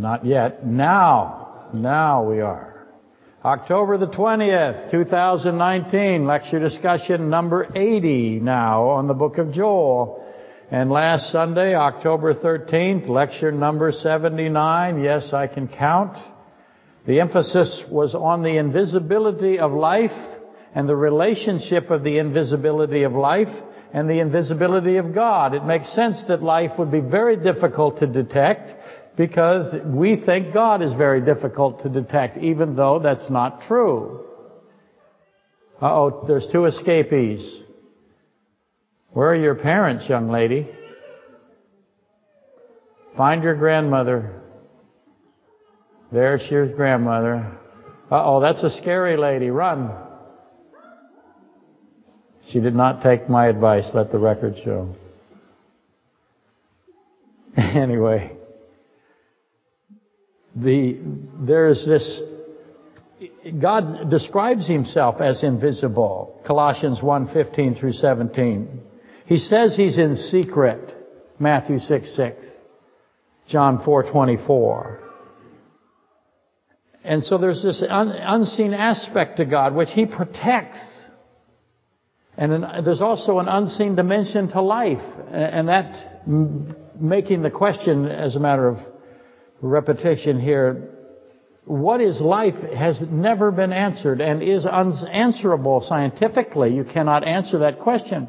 Not yet. Now. Now we are. October the 20th, 2019, lecture discussion number 80 now on the book of Joel. And last Sunday, October 13th, lecture number 79. Yes, I can count. The emphasis was on the invisibility of life and the relationship of the invisibility of life and the invisibility of God. It makes sense that life would be very difficult to detect because we think God is very difficult to detect, even though that's not true. Uh-oh, there's two escapees. Where are your parents, young lady? Find your grandmother. There she is, grandmother. Uh-oh, that's a scary lady. Run. She did not take my advice, let the record show. anyway, the, there's this, God describes himself as invisible. Colossians 1, 15 through 17. He says he's in secret. Matthew 6, 6. John 4, 24. And so there's this un, unseen aspect to God which he protects. And an, there's also an unseen dimension to life. And that making the question as a matter of repetition here, what is life has never been answered and is unanswerable scientifically. You cannot answer that question.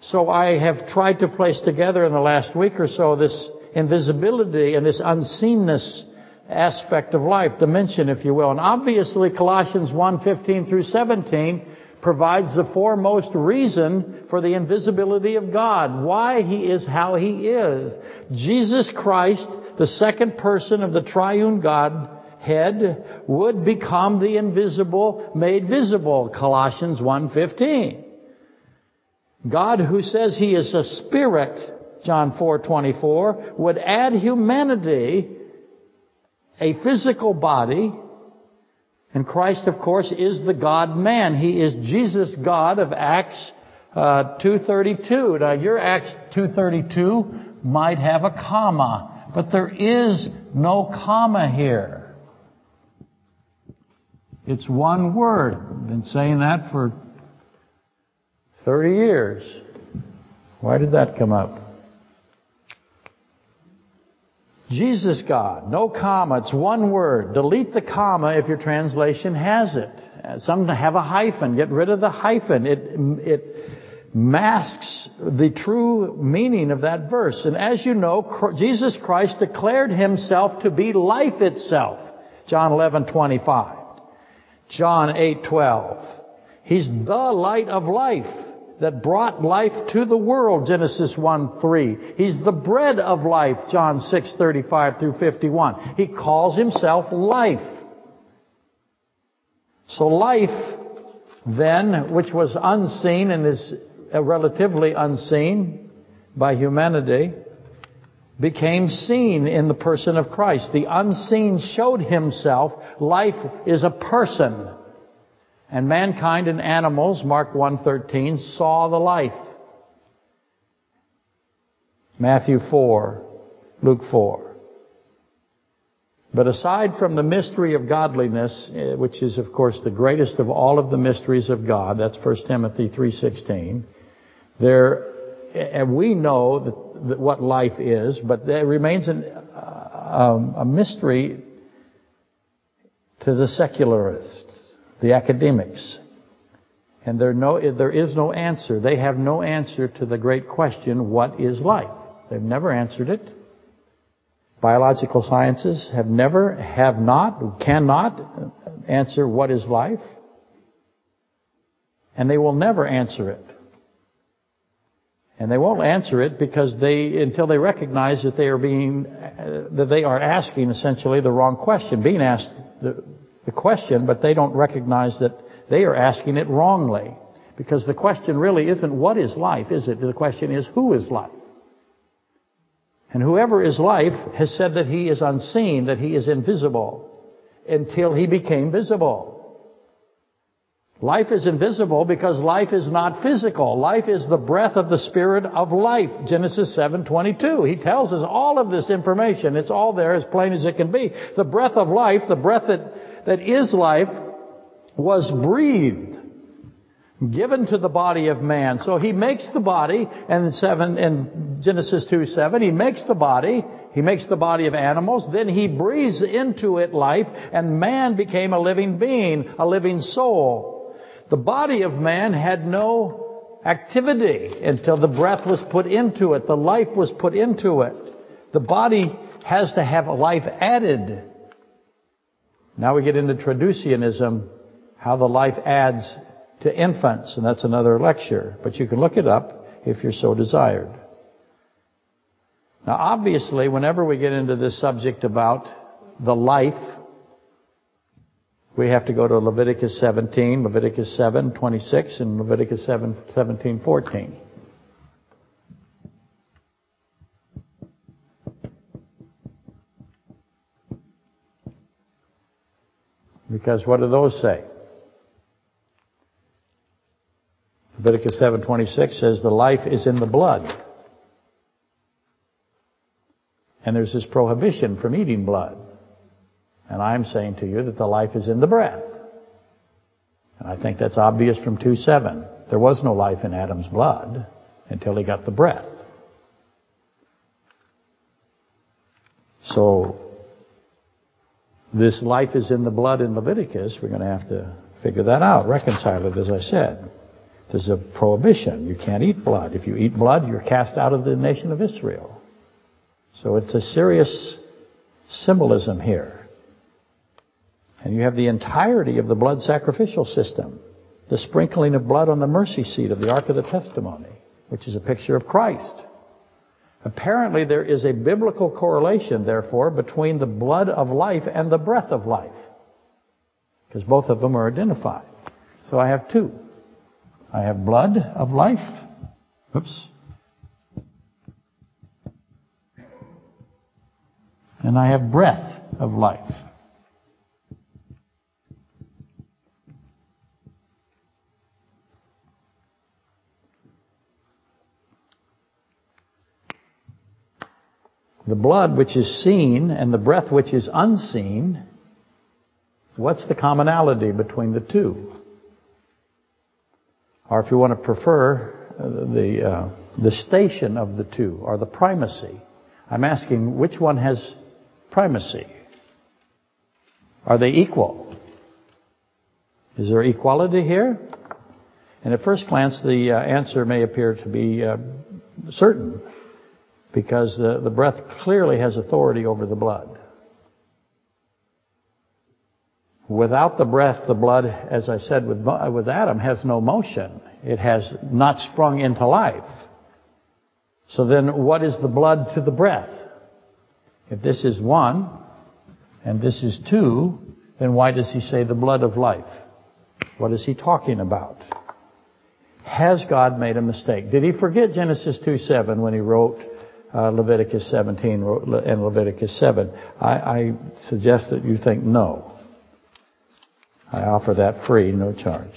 So I have tried to place together in the last week or so this invisibility and this unseenness aspect of life, dimension, if you will. And obviously Colossians 1, 15 through 17 provides the foremost reason for the invisibility of God, why He is how He is. Jesus Christ, the second person of the triune God, head would become the invisible made visible colossians 1:15 God who says he is a spirit John 4:24 would add humanity a physical body and Christ, of course, is the God-man. He is Jesus God of Acts uh, 2.32. Now, your Acts 2.32 might have a comma, but there is no comma here. It's one word. I've been saying that for 30 years. Why did that come up? Jesus God, no comma, it's one word. Delete the comma if your translation has it. Some have a hyphen, get rid of the hyphen. It, it masks the true meaning of that verse. And as you know, Jesus Christ declared himself to be life itself. John 11, 25. John 8, 12. He's the light of life that brought life to the world, Genesis 1, 3. He's the bread of life, John 6, 35 through 51. He calls himself life. So life, then, which was unseen and is relatively unseen by humanity, became seen in the person of Christ. The unseen showed himself. Life is a person. And mankind and animals, Mark 1.13, saw the life. Matthew 4, Luke 4. But aside from the mystery of godliness, eh, which is of course the greatest of all of the mysteries of God, that's 1 Timothy 3.16, there, and we know that, that what life is, but there remains an, uh, a mystery to the secularists the academics. And there, no, there is no answer. They have no answer to the great question, what is life? They've never answered it. Biological sciences have never, have not, cannot answer what is life. And they will never answer it. And they won't answer it because they, until they recognize that they are being, that they are asking essentially the wrong question, being asked the, the question, but they don't recognize that they are asking it wrongly. Because the question really isn't what is life, is it? The question is who is life? And whoever is life has said that he is unseen, that he is invisible, until he became visible. Life is invisible because life is not physical. Life is the breath of the spirit of life. Genesis 7:22. He tells us all of this information. It's all there as plain as it can be. The breath of life, the breath that, that is life, was breathed given to the body of man. So he makes the body, and seven in Genesis 2 7, he makes the body, he makes the body of animals, then he breathes into it life, and man became a living being, a living soul. The body of man had no activity until the breath was put into it, the life was put into it. The body has to have a life added. Now we get into traducianism, how the life adds to infants, and that's another lecture, but you can look it up if you're so desired. Now obviously, whenever we get into this subject about the life, we have to go to Leviticus 17, Leviticus 7, 26, and Leviticus 7, 17, 14. Because what do those say? Leviticus 7:26 says the life is in the blood. And there's this prohibition from eating blood. And I'm saying to you that the life is in the breath. And I think that's obvious from 2:7. There was no life in Adam's blood until he got the breath. So this life is in the blood in Leviticus. We're going to have to figure that out, reconcile it, as I said. There's a prohibition. You can't eat blood. If you eat blood, you're cast out of the nation of Israel. So it's a serious symbolism here. And you have the entirety of the blood sacrificial system. The sprinkling of blood on the mercy seat of the Ark of the Testimony, which is a picture of Christ. Apparently there is a biblical correlation, therefore, between the blood of life and the breath of life. Because both of them are identified. So I have two. I have blood of life. Oops. And I have breath of life. The blood which is seen and the breath which is unseen, what's the commonality between the two? Or if you want to prefer uh, the, uh, the station of the two, or the primacy. I'm asking which one has primacy? Are they equal? Is there equality here? And at first glance, the uh, answer may appear to be uh, certain, because the, the breath clearly has authority over the blood. Without the breath, the blood, as I said with, with Adam, has no motion. It has not sprung into life. So then what is the blood to the breath? If this is one, and this is two, then why does he say the blood of life? What is he talking about? Has God made a mistake? Did he forget Genesis 2.7 when he wrote uh, Leviticus 17 and Leviticus 7? I, I suggest that you think no. I offer that free, no charge.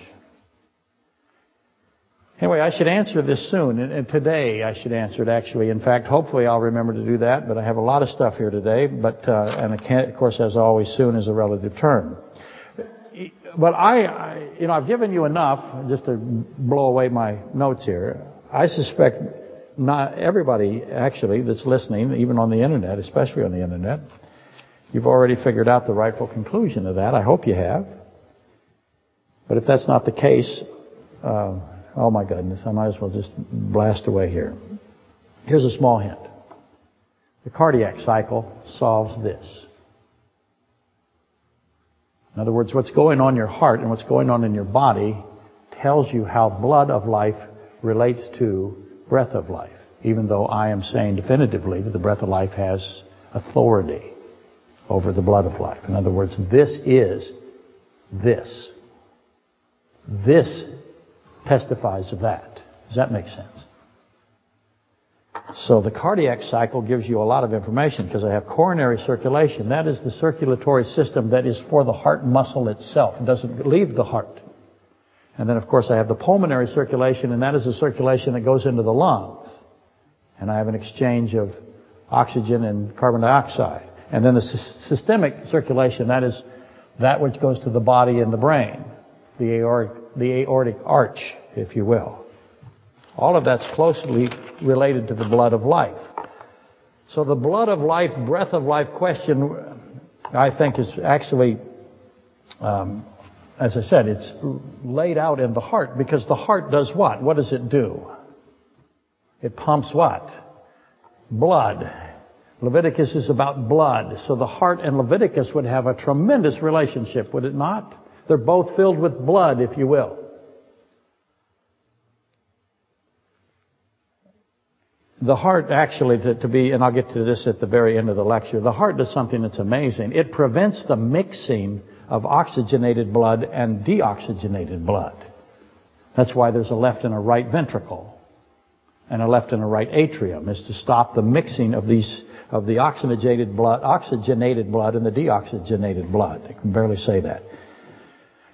Anyway, I should answer this soon, and today I should answer it actually. In fact, hopefully I'll remember to do that, but I have a lot of stuff here today, but, uh, and of course as always, soon is a relative term. But I, I, you know, I've given you enough, just to blow away my notes here. I suspect not everybody actually that's listening, even on the internet, especially on the internet, you've already figured out the rightful conclusion of that. I hope you have. But if that's not the case, uh, oh my goodness, I might as well just blast away here. Here's a small hint. The cardiac cycle solves this. In other words, what's going on in your heart and what's going on in your body tells you how blood of life relates to breath of life, even though I am saying definitively that the breath of life has authority over the blood of life. In other words, this is this. This testifies of that. Does that make sense? So the cardiac cycle gives you a lot of information because I have coronary circulation. That is the circulatory system that is for the heart muscle itself. It doesn't leave the heart. And then of course I have the pulmonary circulation and that is the circulation that goes into the lungs. And I have an exchange of oxygen and carbon dioxide. And then the systemic circulation, that is that which goes to the body and the brain. The aortic, the aortic arch, if you will. All of that's closely related to the blood of life. So the blood of life, breath of life question, I think is actually, um, as I said, it's laid out in the heart because the heart does what? What does it do? It pumps what? Blood. Leviticus is about blood. So the heart and Leviticus would have a tremendous relationship, would it not? They're both filled with blood, if you will. The heart actually, to, to, be, and I'll get to this at the very end of the lecture, the heart does something that's amazing. It prevents the mixing of oxygenated blood and deoxygenated blood. That's why there's a left and a right ventricle and a left and a right atrium, is to stop the mixing of these, of the oxygenated blood, oxygenated blood and the deoxygenated blood. I can barely say that.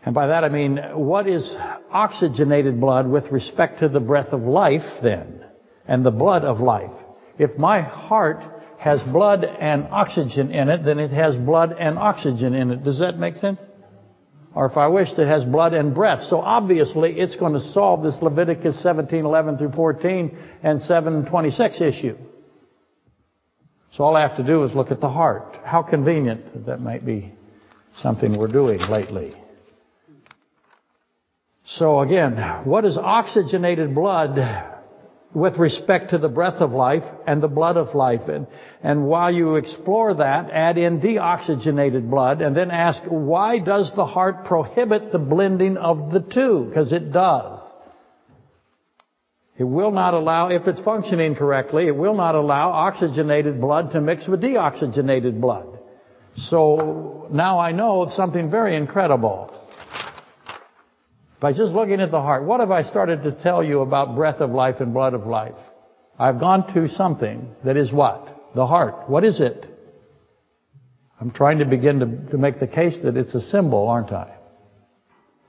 And by that I mean, what is oxygenated blood with respect to the breath of life then? and the blood of life. If my heart has blood and oxygen in it, then it has blood and oxygen in it. Does that make sense? Or if I wish, it has blood and breath. So obviously, it's going to solve this Leviticus 17:11 through 14 and 7:26 issue. So all I have to do is look at the heart. How convenient that might be something we're doing lately. So again, what is oxygenated blood with respect to the breath of life and the blood of life. And, and while you explore that, add in deoxygenated blood and then ask, why does the heart prohibit the blending of the two? Because it does. It will not allow, if it's functioning correctly, it will not allow oxygenated blood to mix with deoxygenated blood. So now I know something very incredible. By just looking at the heart, what have I started to tell you about breath of life and blood of life? I've gone to something that is what? The heart. What is it? I'm trying to begin to, to make the case that it's a symbol, aren't I?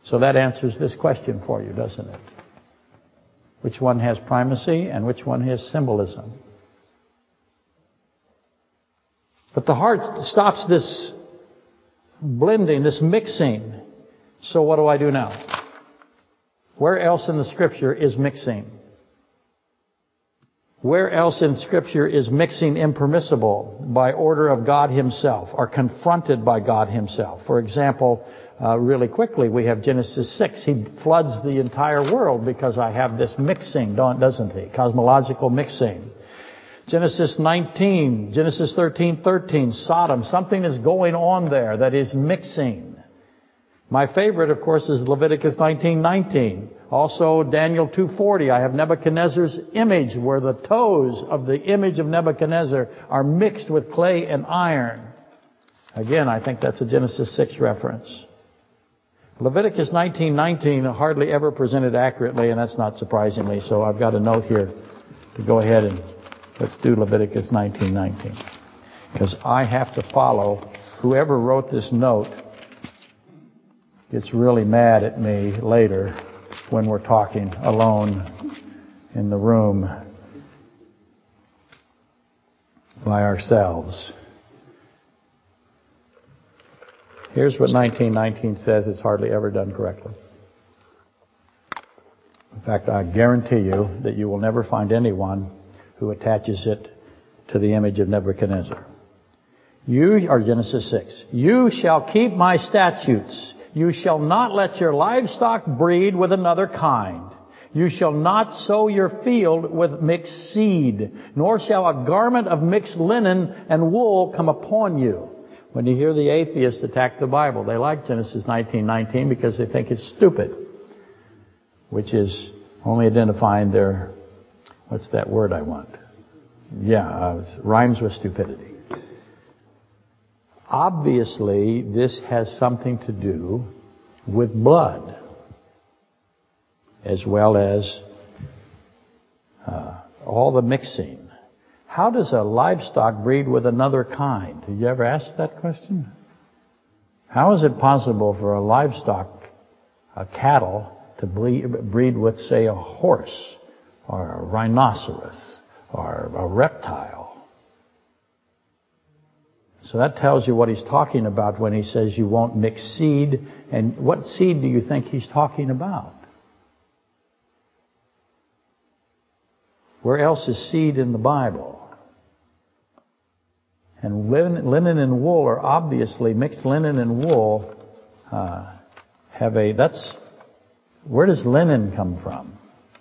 So that answers this question for you, doesn't it? Which one has primacy and which one has symbolism? But the heart stops this blending, this mixing. So what do I do now? Where else in the scripture is mixing? Where else in scripture is mixing impermissible by order of God himself or confronted by God himself? For example, uh, really quickly, we have Genesis 6. He floods the entire world because I have this mixing, doesn't he? Cosmological mixing. Genesis 19, Genesis 13, 13, Sodom. Something is going on there that is mixing. My favorite, of course, is Leviticus 19:19. Also Daniel 2:40. I have Nebuchadnezzar's image, where the toes of the image of Nebuchadnezzar are mixed with clay and iron. Again, I think that's a Genesis 6 reference. Leviticus 19:19 hardly ever presented accurately, and that's not surprisingly. So I've got a note here to go ahead and let's do Leviticus 19:19 because I have to follow whoever wrote this note gets really mad at me later when we're talking alone in the room by ourselves. Here's what 1919 says it's hardly ever done correctly. In fact, I guarantee you that you will never find anyone who attaches it to the image of Nebuchadnezzar. You, or Genesis 6, you shall keep my statutes you shall not let your livestock breed with another kind. You shall not sow your field with mixed seed, nor shall a garment of mixed linen and wool come upon you. When you hear the atheists attack the Bible, they like Genesis 19:19 because they think it's stupid, which is only identifying their what's that word I want? Yeah, uh, rhymes with stupidity. Obviously, this has something to do with blood, as well as uh, all the mixing. How does a livestock breed with another kind? Did you ever ask that question? How is it possible for a livestock, a cattle, to breed with, say, a horse or a rhinoceros or a reptile. So that tells you what he's talking about when he says you won't mix seed. And what seed do you think he's talking about? Where else is seed in the Bible? And linen, and wool are obviously mixed linen and wool uh, have a that's where does linen come from?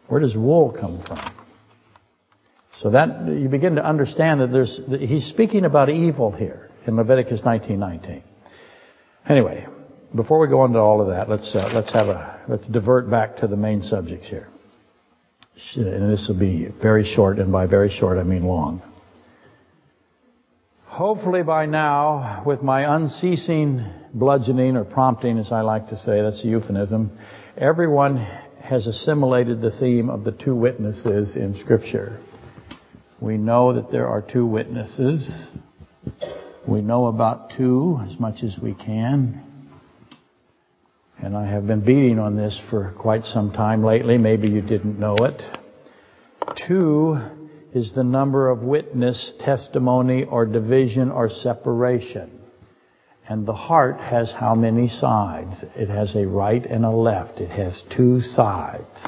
Where does wool come from? So that you begin to understand that there's he's speaking about evil here in Leviticus 19:19. Anyway, before we go into all of that, let's uh, let's have a let's divert back to the main subjects here. And this will be very short, and by very short I mean long. Hopefully by now, with my unceasing bludgeoning or prompting, as I like to say, that's a euphemism, everyone has assimilated the theme of the two witnesses in Scripture. We know that there are two witnesses. We know about two as much as we can. And I have been beating on this for quite some time lately. Maybe you didn't know it. Two is the number of witness, testimony, or division or separation. And the heart has how many sides? It has a right and a left. It has two sides.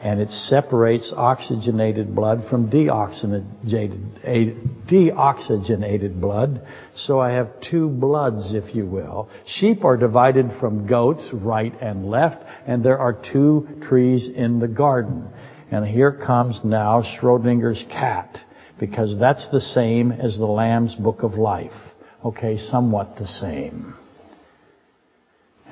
And it separates oxygenated blood from deoxygenated, deoxygenated blood. So I have two bloods, if you will. Sheep are divided from goats, right and left, and there are two trees in the garden. And here comes now Schrodinger's cat, because that's the same as the Lamb's Book of Life. Okay, somewhat the same.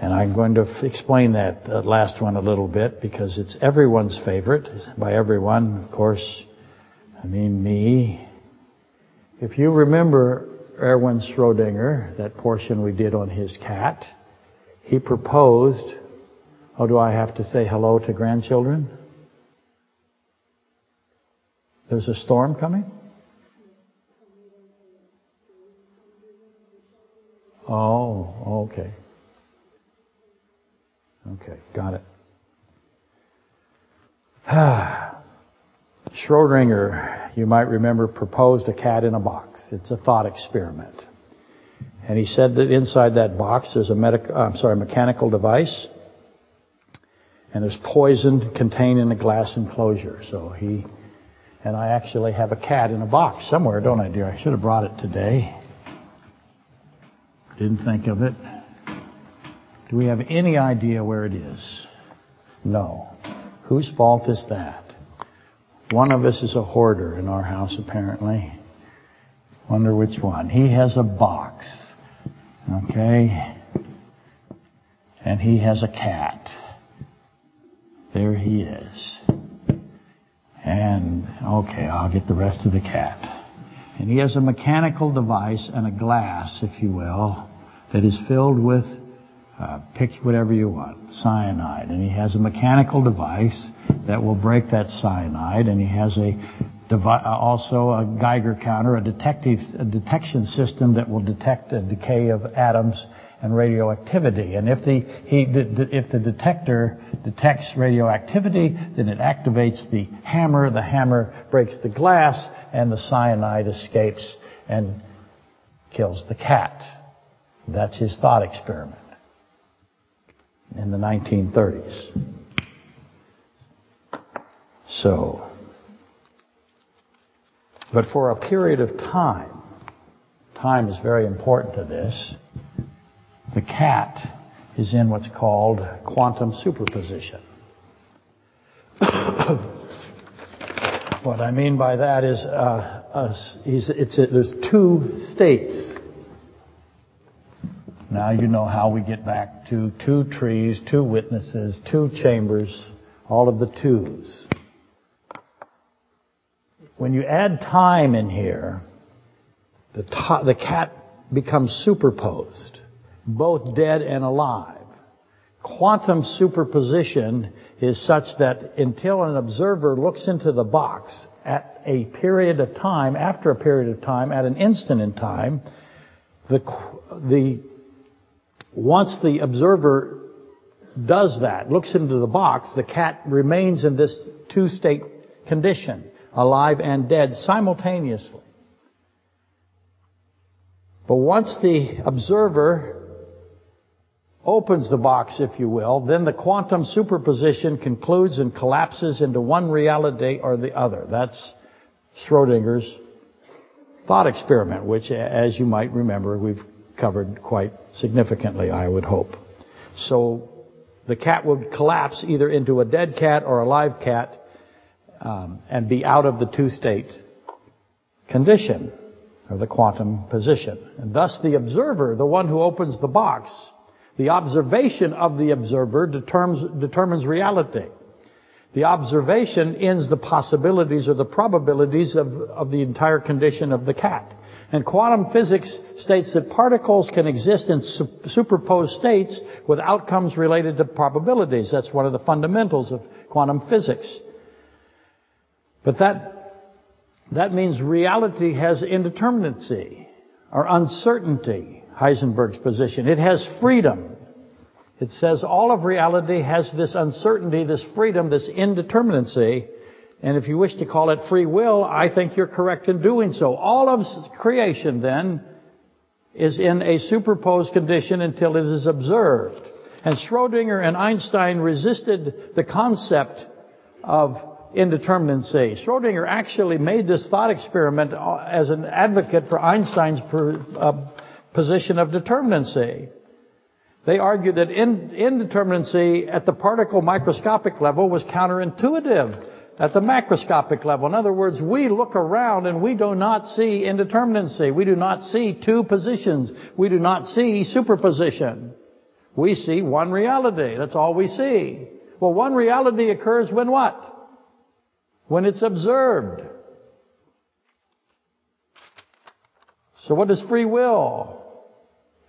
And I'm going to explain that uh, last one a little bit because it's everyone's favorite. By everyone, of course, I mean me. If you remember Erwin Schrodinger, that portion we did on his cat, he proposed, oh, do I have to say hello to grandchildren? There's a storm coming? Oh, okay. Okay, got it. Schrodinger, you might remember, proposed a cat in a box. It's a thought experiment. And he said that inside that box there's a medic, uh, I'm sorry, mechanical device, and there's poison contained in a glass enclosure. So he and I actually have a cat in a box somewhere, don't I, dear? I should have brought it today. Didn't think of it. Do we have any idea where it is? No. Whose fault is that? One of us is a hoarder in our house, apparently. Wonder which one. He has a box. Okay? And he has a cat. There he is. And, okay, I'll get the rest of the cat. And he has a mechanical device and a glass, if you will, that is filled with, uh, pick whatever you want, cyanide. And he has a mechanical device that will break that cyanide, and he has a devi- uh, also a Geiger counter, a detective, a detection system that will detect the decay of atoms and radioactivity. And if the, he, if the detector detects radioactivity, then it activates the hammer, the hammer breaks the glass, and the cyanide escapes and kills the cat. That's his thought experiment in the 1930s. So, but for a period of time, time is very important to this, the cat is in what's called quantum superposition. what I mean by that is, uh, it's a, there's two states. Now you know how we get back to two trees, two witnesses, two chambers, all of the twos. When you add time in here, the, to- the cat becomes superposed both dead and alive. Quantum superposition is such that until an observer looks into the box at a period of time, after a period of time, at an instant in time, the, the, once the observer does that, looks into the box, the cat remains in this two-state condition, alive and dead simultaneously. But once the observer opens the box, if you will, then the quantum superposition concludes and collapses into one reality or the other. That's Schrodinger's thought experiment, which, as you might remember, we've covered quite significantly, I would hope. So the cat would collapse either into a dead cat or a live cat um, and be out of the two-state condition or the quantum position. And thus the observer, the one who opens the box, the observation of the observer determines, determines reality. The observation ends the possibilities or the probabilities of, of the entire condition of the cat. And quantum physics states that particles can exist in superposed states with outcomes related to probabilities. That's one of the fundamentals of quantum physics. But that, that means reality has indeterminacy or uncertainty. Heisenberg's position. It has freedom. It says all of reality has this uncertainty, this freedom, this indeterminacy. And if you wish to call it free will, I think you're correct in doing so. All of creation then is in a superposed condition until it is observed. And Schrodinger and Einstein resisted the concept of indeterminacy. Schrodinger actually made this thought experiment as an advocate for Einstein's uh, position of determinacy. They argued that indeterminacy at the particle microscopic level was counterintuitive at the macroscopic level. In other words, we look around and we do not see indeterminacy. We do not see two positions. We do not see superposition. We see one reality. That's all we see. Well, one reality occurs when what? When it's observed. So what does free will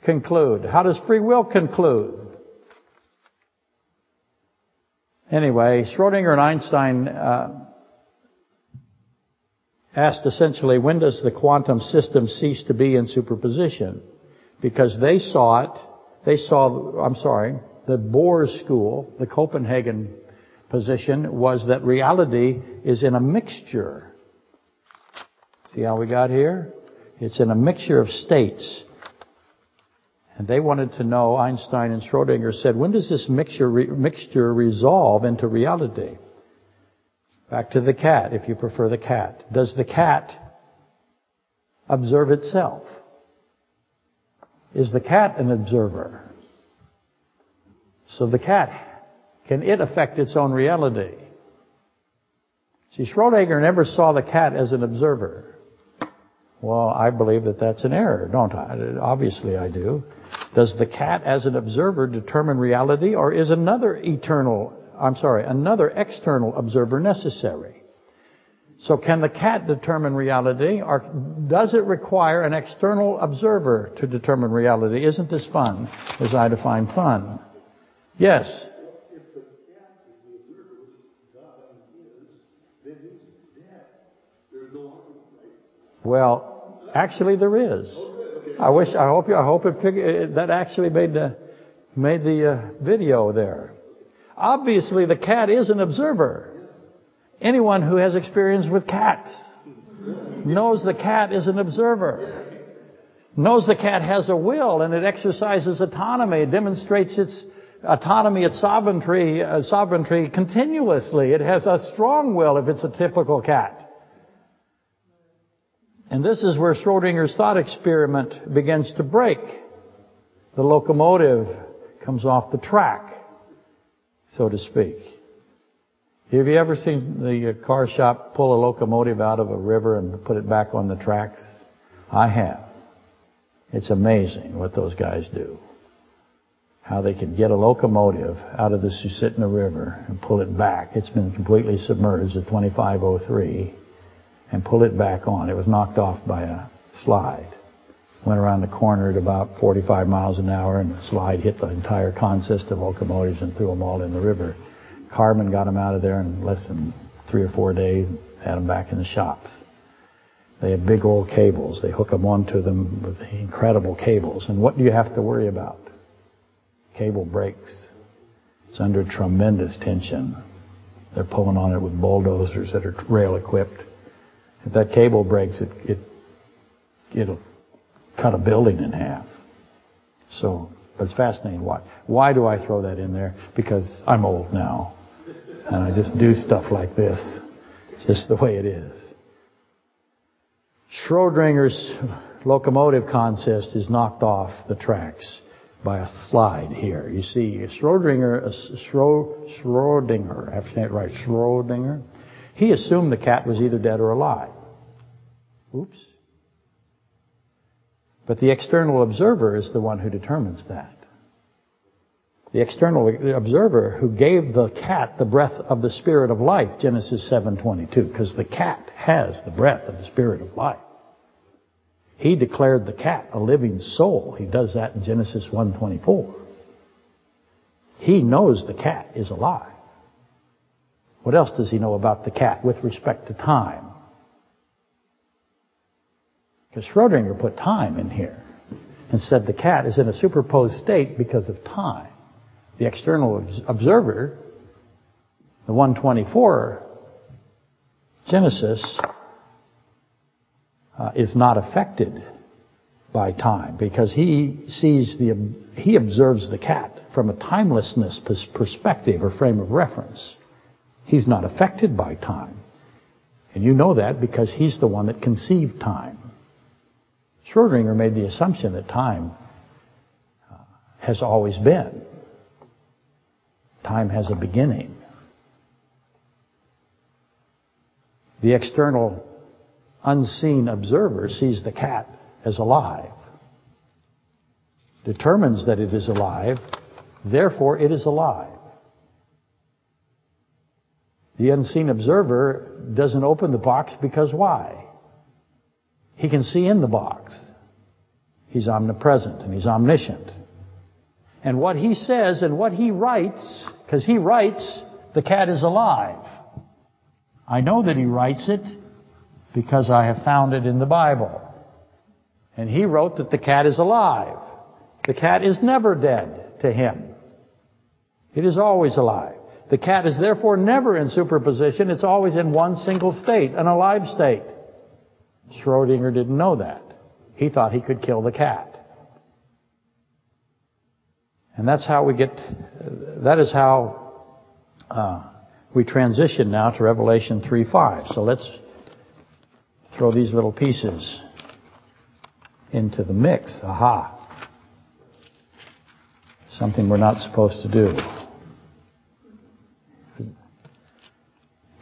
conclude? How does free will conclude? Anyway, Schrodinger and Einstein uh, asked essentially, when does the quantum system cease to be in superposition? Because they saw it, they saw, I'm sorry, the Bohr school, the Copenhagen position was that reality is in a mixture. See how we got here? It's in a mixture of states. And they wanted to know, Einstein and Schrodinger said, when does this mixture, re- mixture resolve into reality? Back to the cat, if you prefer the cat. Does the cat observe itself? Is the cat an observer? So the cat, can it affect its own reality? See, Schrodinger never saw the cat as an observer. Well, I believe that that's an error, don't I? Obviously I do. Does the cat as an observer determine reality or is another eternal, I'm sorry, another external observer necessary? So can the cat determine reality or does it require an external observer to determine reality? Isn't this fun as I define fun? Yes. Well, actually there is. I wish, I hope, you I hope it figured, that actually made the, made the uh, video there. Obviously the cat is an observer. Anyone who has experience with cats knows the cat is an observer. Knows the cat has a will and it exercises autonomy, it demonstrates its autonomy, its sovereignty, uh, sovereignty continuously. It has a strong will if it's a typical cat. And this is where Schrodinger's thought experiment begins to break. The locomotive comes off the track, so to speak. Have you ever seen the uh, car shop pull a locomotive out of a river and put it back on the tracks? I have. It's amazing what those guys do. How they can get a locomotive out of the Susitna River and pull it back. It's been completely submerged at 2503 and pull it back on. It was knocked off by a slide. Went around the corner at about 45 miles an hour, and the slide hit the entire consist of locomotives and threw them all in the river. Carmen got them out of there in less than three or four days, had them back in the shops. They have big old cables. They hook them onto them with incredible cables. And what do you have to worry about? Cable breaks. It's under tremendous tension. They're pulling on it with bulldozers that are rail equipped. If that cable breaks, it, it it'll cut a building in half. So it's fascinating. Why? Why do I throw that in there? Because I'm old now, and I just do stuff like this. Just the way it is. Schrodinger's locomotive consist is knocked off the tracks by a slide here. You see, Schrodinger, uh, Schrodinger, I have to say it right, Schrodinger, he assumed the cat was either dead or alive. Oops. But the external observer is the one who determines that. The external observer who gave the cat the breath of the spirit of life, Genesis 7:22, because the cat has the breath of the spirit of life. He declared the cat a living soul. He does that in Genesis 1:24. He knows the cat is alive. What else does he know about the cat with respect to time? Schrodinger put time in here and said the cat is in a superposed state because of time. The external observer, the 124 Genesis, uh, is not affected by time because he sees the, he observes the cat from a timelessness perspective or frame of reference. He's not affected by time. And you know that because he's the one that conceived time. Schrodinger made the assumption that time uh, has always been. Time has a beginning. The external unseen observer sees the cat as alive, determines that it is alive, therefore it is alive. The unseen observer doesn't open the box because why? He can see in the box. He's omnipresent and he's omniscient. And what he says and what he writes, because he writes, the cat is alive. I know that he writes it because I have found it in the Bible. And he wrote that the cat is alive. The cat is never dead to him. It is always alive. The cat is therefore never in superposition. It's always in one single state, an alive state. Schrodinger didn't know that. He thought he could kill the cat. And that's how we get, that is how uh, we transition now to Revelation 3.5. So let's throw these little pieces into the mix. Aha. Something we're not supposed to do.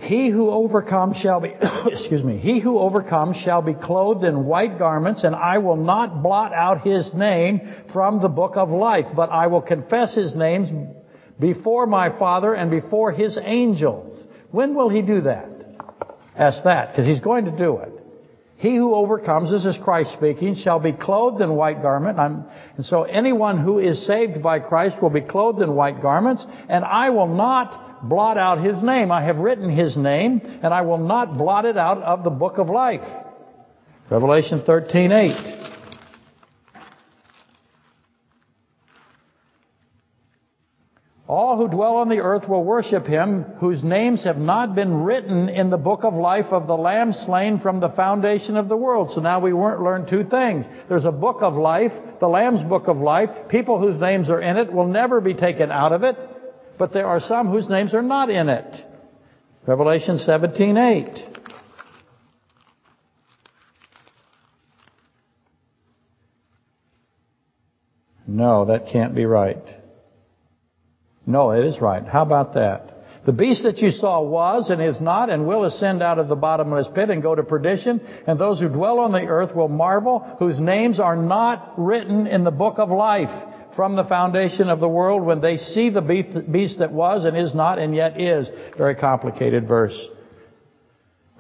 He who overcomes shall be, excuse me, he who overcomes shall be clothed in white garments, and I will not blot out his name from the book of life, but I will confess his names before my Father and before his angels. When will he do that? Ask that, because he's going to do it. He who overcomes, this is Christ speaking, shall be clothed in white garment. I'm, and so anyone who is saved by Christ will be clothed in white garments, and I will not blot out his name. I have written his name, and I will not blot it out of the book of life. Revelation 13:8. All who dwell on the earth will worship him, whose names have not been written in the book of life of the Lamb slain from the foundation of the world. So now we weren't learn two things. There's a book of life, the Lamb's book of life. People whose names are in it will never be taken out of it, but there are some whose names are not in it. Revelation 17:8. No, that can't be right. No, it is right. How about that? The beast that you saw was and is not and will ascend out of the bottomless pit and go to perdition. And those who dwell on the earth will marvel, whose names are not written in the book of life from the foundation of the world when they see the beast that was and is not and yet is. Very complicated verse.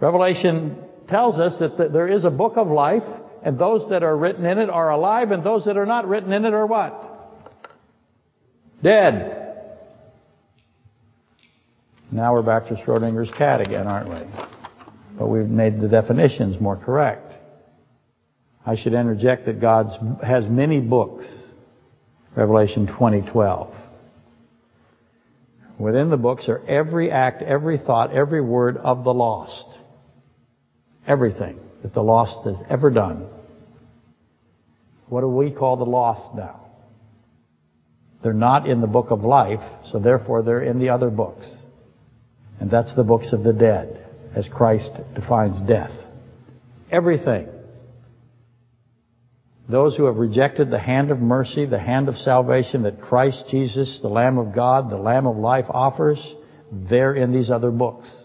Revelation tells us that there is a book of life and those that are written in it are alive and those that are not written in it are what? Dead. Now we're back to Schrodinger's cat again, aren't we? But we've made the definitions more correct. I should interject that God has many books. Revelation 20:12. Within the books are every act, every thought, every word of the lost. Everything that the lost has ever done. What do we call the lost now? They're not in the book of life, so therefore they're in the other books. And that's the books of the dead, as Christ defines death. Everything. Those who have rejected the hand of mercy, the hand of salvation that Christ Jesus, the Lamb of God, the Lamb of life offers, they're in these other books.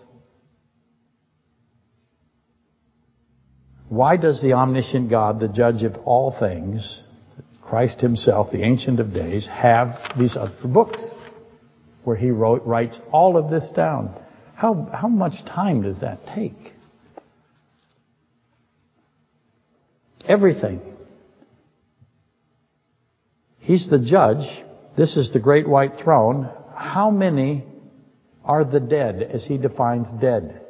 Why does the omniscient God, the judge of all things, Christ himself, the Ancient of Days, have these other books where he wrote, writes all of this down? How, how much time does that take? Everything. He's the judge. This is the great white throne. How many are the dead as he defines dead?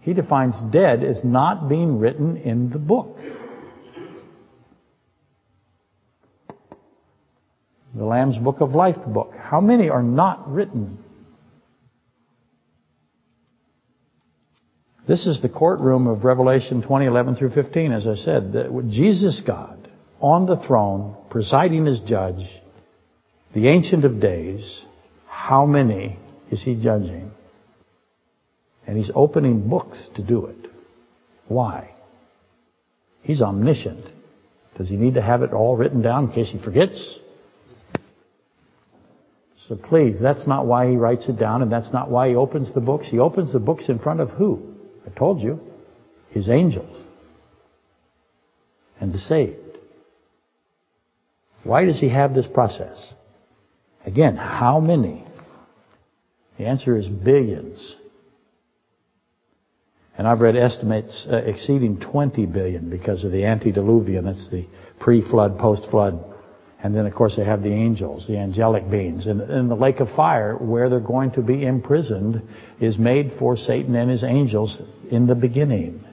He defines dead as not being written in the book. The Lamb's Book of Life book. How many are not written? This is the courtroom of Revelation 2011 through 15, as I said. That Jesus God on the throne, presiding as judge, the Ancient of Days, how many is he judging? And he's opening books to do it. Why? He's omniscient. Does he need to have it all written down in case he forgets? So please, that's not why he writes it down and that's not why he opens the books. He opens the books in front of who? I told you. His angels. And the saved. Why does he have this process? Again, how many? The answer is billions. And I've read estimates uh, exceeding 20 billion because of the antediluvian, that's the pre-flood, post-flood. And then of course they have the angels, the angelic beings. And, and the lake of fire, where they're going to be imprisoned, is made for Satan and his angels in the beginning.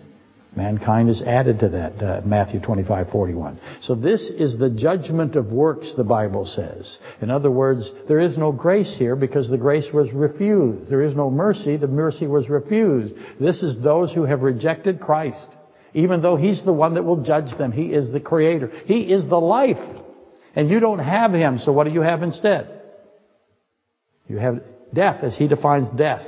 Mankind is added to that, uh, Matthew 25, 41. So this is the judgment of works, the Bible says. In other words, there is no grace here because the grace was refused. There is no mercy, the mercy was refused. This is those who have rejected Christ. Even though He's the one that will judge them. He is the Creator. He is the life. And you don't have Him, so what do you have instead? You have death as He defines death.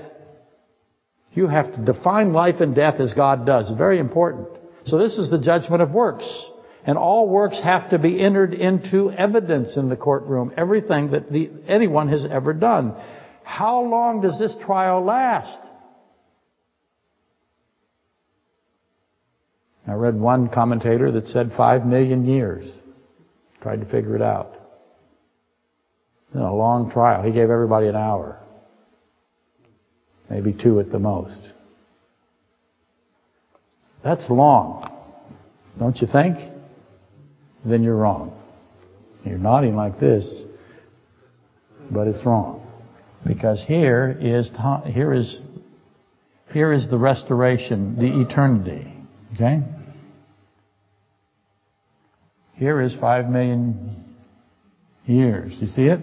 You have to define life and death as God does. Very important. So this is the judgment of works. And all works have to be entered into evidence in the courtroom. Everything that the, anyone has ever done. How long does this trial last? I read one commentator that said five million years. Tried to figure it out. It's a long trial. He gave everybody an hour maybe two at the most. That's long, don't you think? Then you're wrong. You're nodding like this, but it's wrong. Because here is, here is, here is the restoration, the eternity. Okay? Here is five million years. You see it?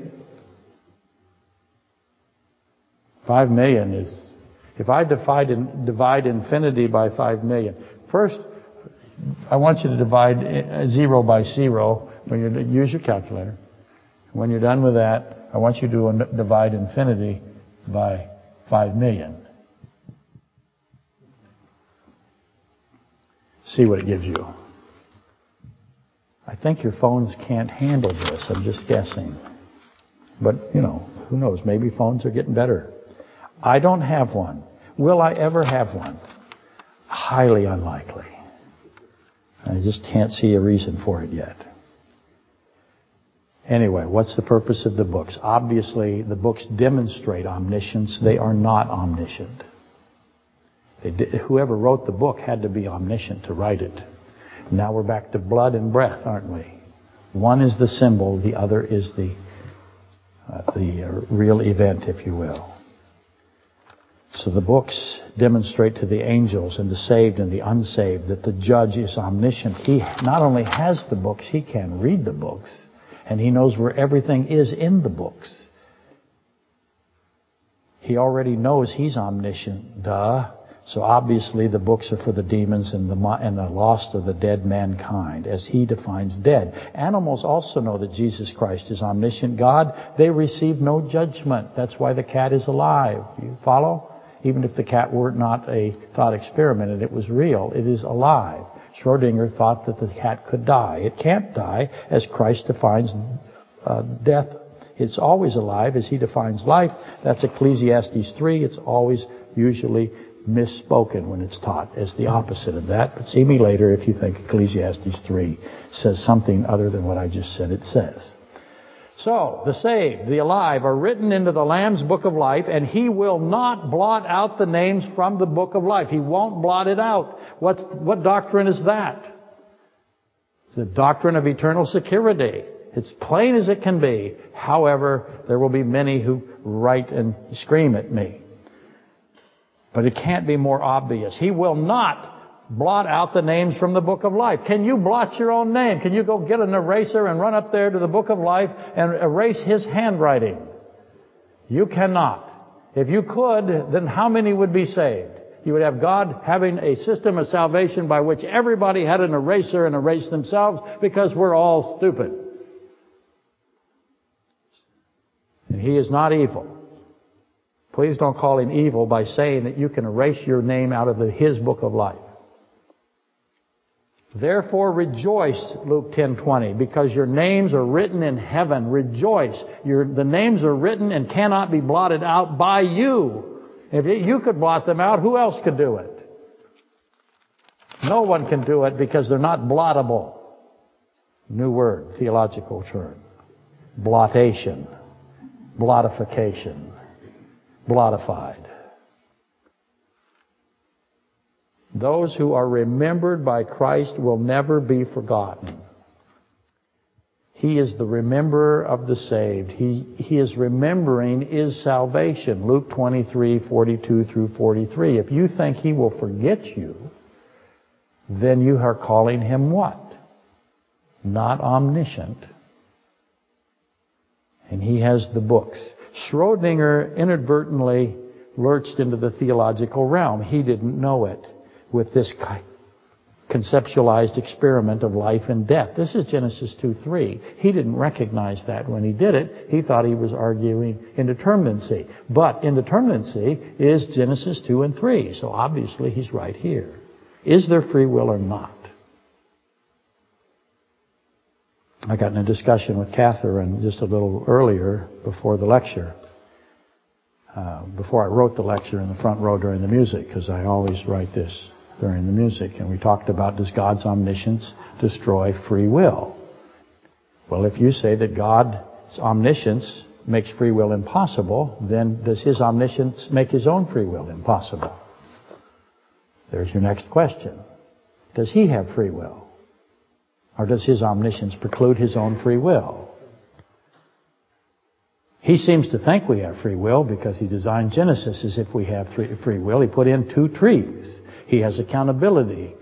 Five million is, if I divide, divide infinity by five million, first, I want you to divide uh, zero by zero when you use your calculator. When you're done with that, I want you to divide infinity by five million. See what it gives you. I think your phones can't handle this. I'm just guessing. But, you know, who knows? Maybe phones are getting better. I don't have one. Will I ever have one? Highly unlikely. I just can't see a reason for it yet. Anyway, what's the purpose of the books? Obviously, the books demonstrate omniscience. They are not omniscient. Whoever wrote the book had to be omniscient to write it. Now we're back to blood and breath, aren't we? One is the symbol, the other is the uh, the uh, real event, if you will. So the books demonstrate to the angels and the saved and the unsaved that the judge is omniscient. He not only has the books, he can read the books. And he knows where everything is in the books. He already knows he's omniscient, duh. So obviously the books are for the demons and the, and the lost of the dead mankind, as he defines dead. Animals also know that Jesus Christ is omniscient God. They receive no judgment. That's why the cat is alive. You follow? Even if the cat were not a thought experiment and it was real, it is alive. Schrodinger thought that the cat could die. It can't die, as Christ defines uh, death. It's always alive, as he defines life. That's Ecclesiastes 3. It's always usually misspoken when it's taught as the opposite of that. But see me later if you think Ecclesiastes 3 says something other than what I just said it says. So, the saved, the alive, are written into the Lamb's book of life, and He will not blot out the names from the book of life. He won't blot it out. What's, what doctrine is that? It's the doctrine of eternal security. It's plain as it can be. However, there will be many who write and scream at me. But it can't be more obvious. He will not blot out the names from the book of life. Can you blot your own name? Can you go get an eraser and run up there to the book of life and erase his handwriting? You cannot. If you could, then how many would be saved? You would have God having a system of salvation by which everybody had an eraser and erased themselves because we're all stupid. And he is not evil. Please don't call him evil by saying that you can erase your name out of the, his book of life. Therefore rejoice, Luke 10:20, because your names are written in heaven. Rejoice. Your, the names are written and cannot be blotted out by you. If you could blot them out, who else could do it? No one can do it because they're not blottable. New word, theological term. Blottation. Blotification blotified. Those who are remembered by Christ will never be forgotten. He is the rememberer of the saved. He, he is remembering is salvation. Luke 23, 42 through 43. If you think he will forget you, then you are calling him what? Not omniscient. And he has the books. Schrodinger inadvertently lurched into the theological realm. He didn't know it with this conceptualized experiment of life and death. This is Genesis 2:3. He didn't recognize that when he did it. He thought he was arguing indeterminacy. But indeterminacy is Genesis 2 and 3. So obviously he's right here. Is there free will or not? I got in a discussion with Catherine just a little earlier before the lecture. Uh, before I wrote the lecture in the front row during the music, because I always write this during the music. And we talked about does God's omniscience destroy free will? Well, if you say that God's omniscience makes free will impossible, then does His omniscience make His own free will impossible? There's your next question. Does He have free will? Or does his omniscience preclude his own free will? He seems to think we have free will because he designed Genesis as if we have free will. He put in two trees. He has accountability.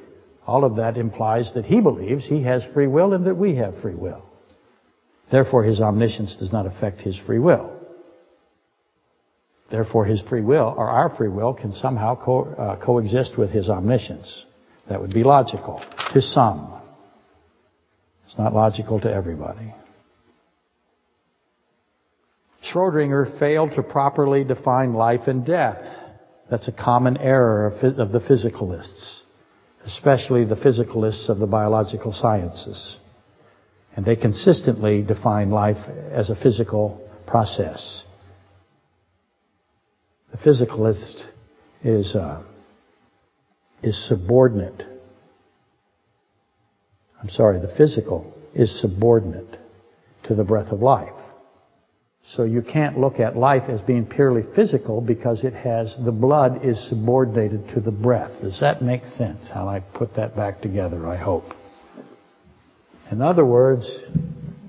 All of that implies that he believes he has free will and that we have free will. Therefore, his omniscience does not affect his free will. Therefore, his free will, or our free will, can somehow co- uh, coexist with his omniscience. That would be logical to some. It's not logical to everybody. Schrodinger failed to properly define life and death. That's a common error of the physicalists, especially the physicalists of the biological sciences. And they consistently define life as a physical process. The physicalist is, uh, is subordinate I'm sorry, the physical is subordinate to the breath of life. So you can't look at life as being purely physical because it has, the blood is subordinated to the breath. Does that make sense? How I put that back together, I hope. In other words,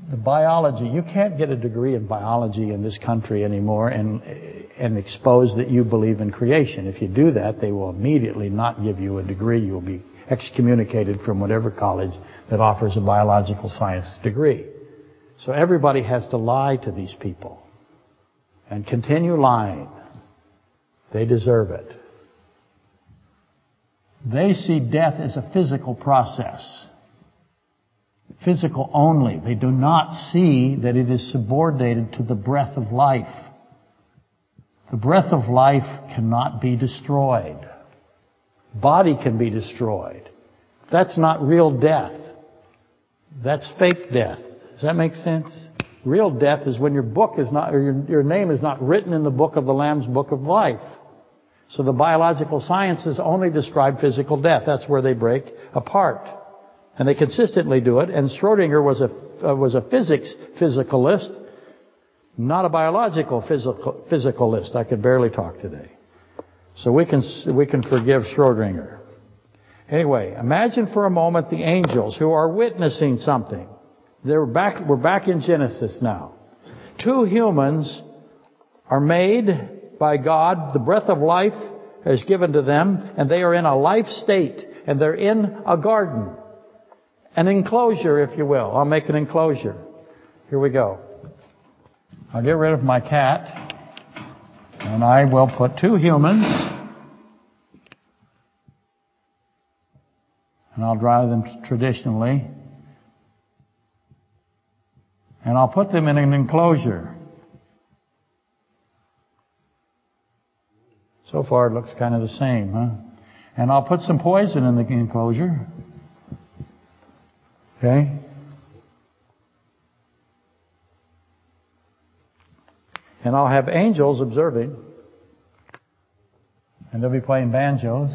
the biology, you can't get a degree in biology in this country anymore and, and expose that you believe in creation. If you do that, they will immediately not give you a degree. You'll be excommunicated from whatever college that offers a biological science degree. So everybody has to lie to these people and continue lying. They deserve it. They see death as a physical process. Physical only. They do not see that it is subordinated to the breath of life. The breath of life cannot be destroyed. Body can be destroyed. That's not real death. That's fake death. Does that make sense? Real death is when your book is not, or your, your name is not written in the book of the Lamb's book of life. So the biological sciences only describe physical death. That's where they break apart. And they consistently do it. And Schrodinger was a, uh, was a physics physicalist, not a biological physical, physicalist. I could barely talk today. So we can, we can forgive Schrodinger. Anyway, imagine for a moment the angels who are witnessing something. They're back, we're back in Genesis now. Two humans are made by God. The breath of life is given to them, and they are in a life state, and they're in a garden. An enclosure, if you will. I'll make an enclosure. Here we go. I'll get rid of my cat, and I will put two humans, and I'll dry them traditionally, and I'll put them in an enclosure. So far it looks kind of the same, huh? And I'll put some poison in the enclosure. Okay? And I'll have angels observing. And they'll be playing banjos.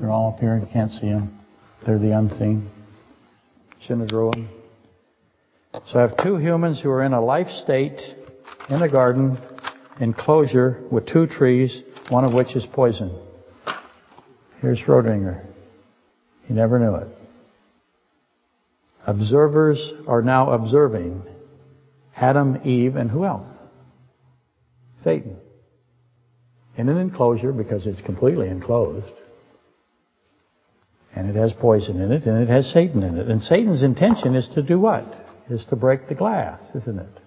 They're all up here. You can't see them. They're the unseen. Them. So I have two humans who are in a life state in a garden enclosure with two trees one of which is poison. Here's Schrodinger. He never knew it. Observers are now observing Adam, Eve, and who else? Satan. In an enclosure because it's completely enclosed. And it has poison in it, and it has Satan in it. And Satan's intention is to do what? Is to break the glass, isn't it?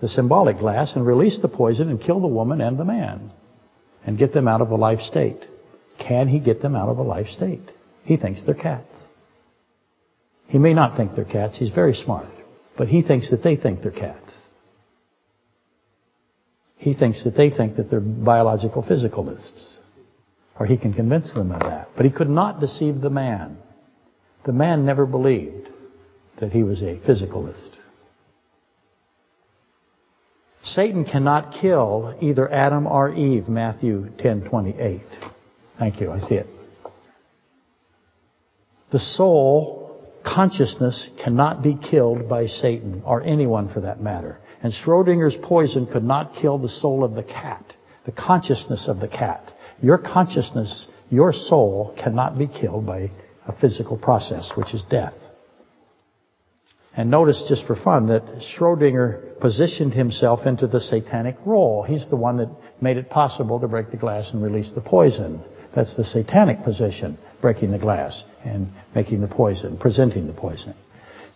The symbolic glass and release the poison and kill the woman and the man and get them out of a life state. Can he get them out of a life state? He thinks they're cats. He may not think they're cats. He's very smart. But he thinks that they think they're cats. He thinks that they think that they're biological physicalists. Or he can convince them of that. But he could not deceive the man. The man never believed that he was a physicalist. Satan cannot kill either Adam or Eve, Matthew 10:28. Thank you, I see it. The soul, consciousness, cannot be killed by Satan, or anyone for that matter. And Schrodinger's poison could not kill the soul of the cat, the consciousness of the cat. Your consciousness, your soul, cannot be killed by a physical process, which is death. And notice just for fun that Schrodinger positioned himself into the satanic role. He's the one that made it possible to break the glass and release the poison. That's the satanic position, breaking the glass and making the poison, presenting the poison.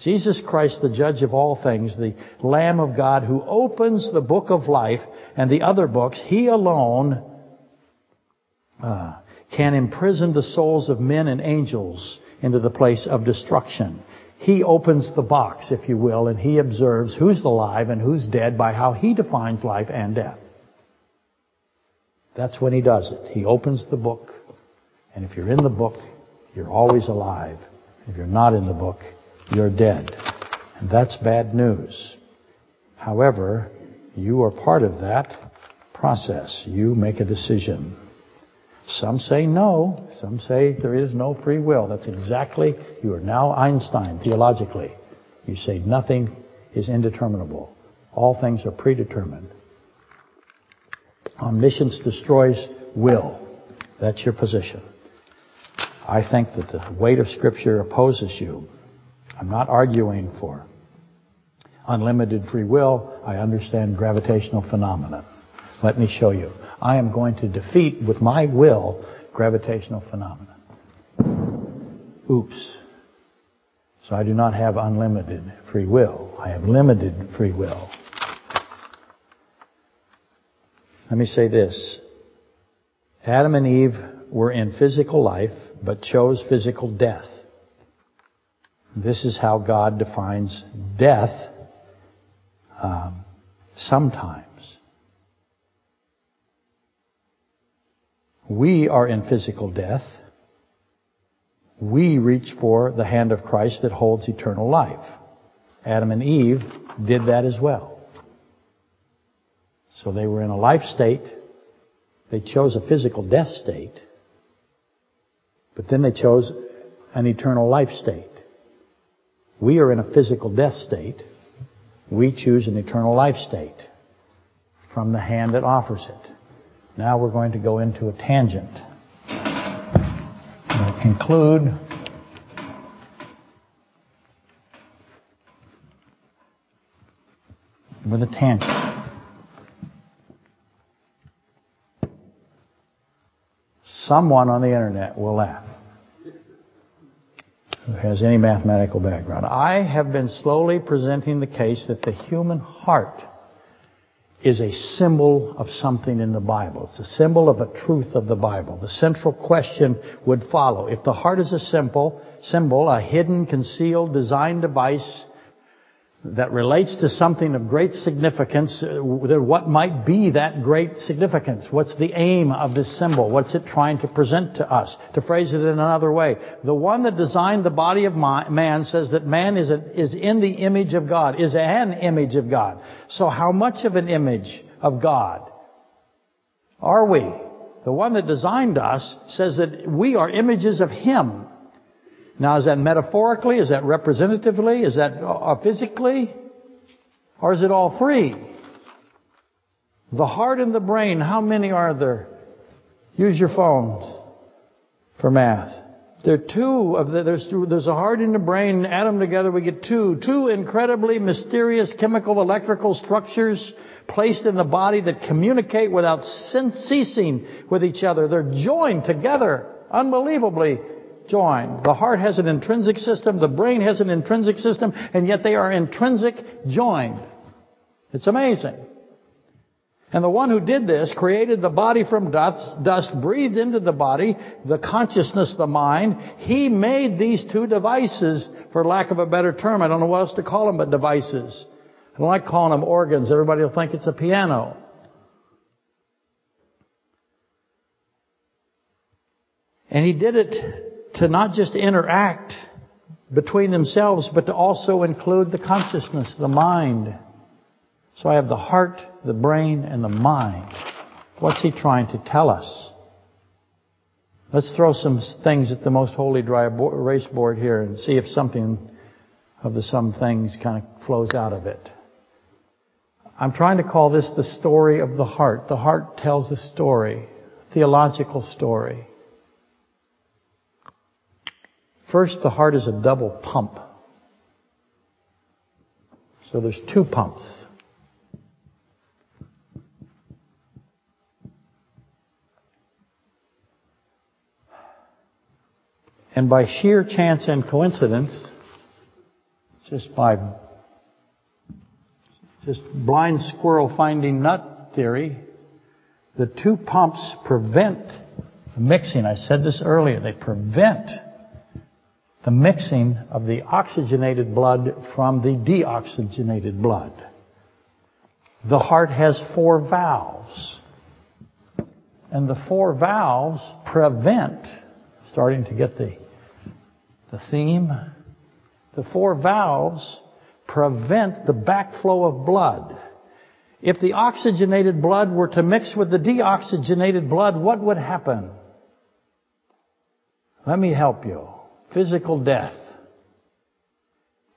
Jesus Christ, the judge of all things, the Lamb of God who opens the book of life and the other books, He alone uh, can imprison the souls of men and angels into the place of destruction. He opens the box, if you will, and he observes who's alive and who's dead by how he defines life and death. That's when he does it. He opens the book, and if you're in the book, you're always alive. If you're not in the book, you're dead. And that's bad news. However, you are part of that process. You make a decision. Some say no. Some say there is no free will. That's exactly, you are now Einstein theologically. You say nothing is indeterminable. All things are predetermined. Omniscience destroys will. That's your position. I think that the weight of Scripture opposes you. I'm not arguing for unlimited free will. I understand gravitational phenomena. Let me show you. I am going to defeat with my will gravitational phenomena. Oops. So I do not have unlimited free will. I have limited free will. Let me say this. Adam and Eve were in physical life, but chose physical death. This is how God defines death um, sometimes. We are in physical death. We reach for the hand of Christ that holds eternal life. Adam and Eve did that as well. So they were in a life state. They chose a physical death state. But then they chose an eternal life state. We are in a physical death state. We choose an eternal life state from the hand that offers it. Now we're going to go into a tangent. We'll conclude with a tangent. Someone on the internet will laugh who has any mathematical background. I have been slowly presenting the case that the human heart is a symbol of something in the Bible. It's a symbol of a truth of the Bible. The central question would follow. If the heart is a symbol, symbol, a hidden, concealed, designed device that relates to something of great significance, uh, what might be that great significance? What's the aim of this symbol? What's it trying to present to us? To phrase it in another way, the one that designed the body of man says that man is, a, is in the image of God, is an image of God. So how much of an image of God are we? The one that designed us says that we are images of Him. Now, is that metaphorically? Is that representatively? Is that uh, physically? Or is it all three? The heart and the brain, how many are there? Use your phones for math. There are two of the, there's, there's a heart and a brain, add them together, we get two. Two incredibly mysterious chemical electrical structures placed in the body that communicate without ceasing with each other. They're joined together unbelievably joined. The heart has an intrinsic system, the brain has an intrinsic system, and yet they are intrinsic joined. It's amazing. And the one who did this created the body from dust, dust, breathed into the body, the consciousness, the mind. He made these two devices, for lack of a better term. I don't know what else to call them but devices. I don't like calling them organs. Everybody will think it's a piano. And he did it to not just interact between themselves, but to also include the consciousness, the mind. So I have the heart, the brain, and the mind. What's he trying to tell us? Let's throw some things at the most holy dry erase board here and see if something of the some things kind of flows out of it. I'm trying to call this the story of the heart. The heart tells a story, theological story. First, the heart is a double pump. So there's two pumps. And by sheer chance and coincidence, just by just blind squirrel finding nut theory, the two pumps prevent mixing. I said this earlier. They prevent the mixing of the oxygenated blood from the deoxygenated blood. The heart has four valves. And the four valves prevent, starting to get the, the theme, the four valves prevent the backflow of blood. If the oxygenated blood were to mix with the deoxygenated blood, what would happen? Let me help you physical death.